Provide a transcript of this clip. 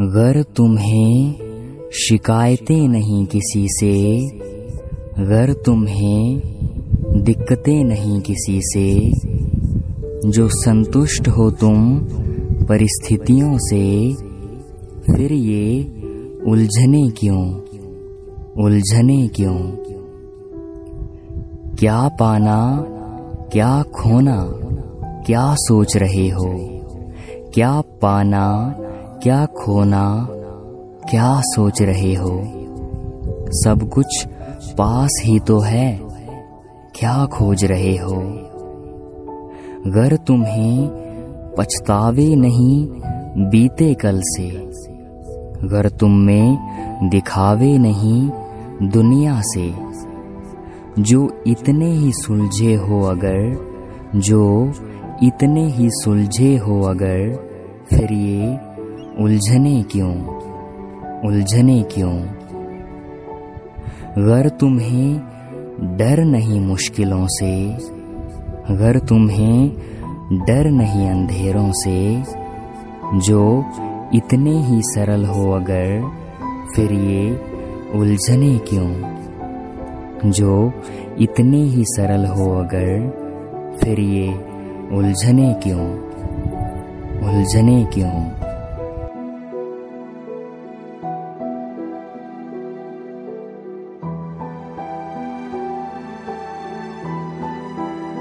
गर तुम्हें शिकायतें नहीं किसी से, गर तुम्हें दिक्कतें नहीं किसी से। जो संतुष्ट हो तुम परिस्थितियों से, फिर ये उलझने क्यों? उलझने क्यों? क्या पाना, क्या खोना, क्या सोच रहे हो? क्या पाना क्या खोना, क्या सोच रहे हो? सब कुछ पास ही तो है, क्या खोज रहे हो? अगर तुम्हें पछतावे नहीं बीते कल से अगर तुम में दिखावे नहीं दुनिया से। जो इतने ही सुलझे हो अगर, जो इतने ही सुलझे हो अगर, फिर ये उलझने क्यों? उलझने क्यों? अगर तुम्हें डर नहीं मुश्किलों से। अगर तुम्हें डर नहीं अंधेरों से। जो इतने ही सरल हो अगर, फिर ये उलझने क्यों? जो इतने ही सरल हो अगर, फिर ये उलझने क्यों? उलझने क्यों?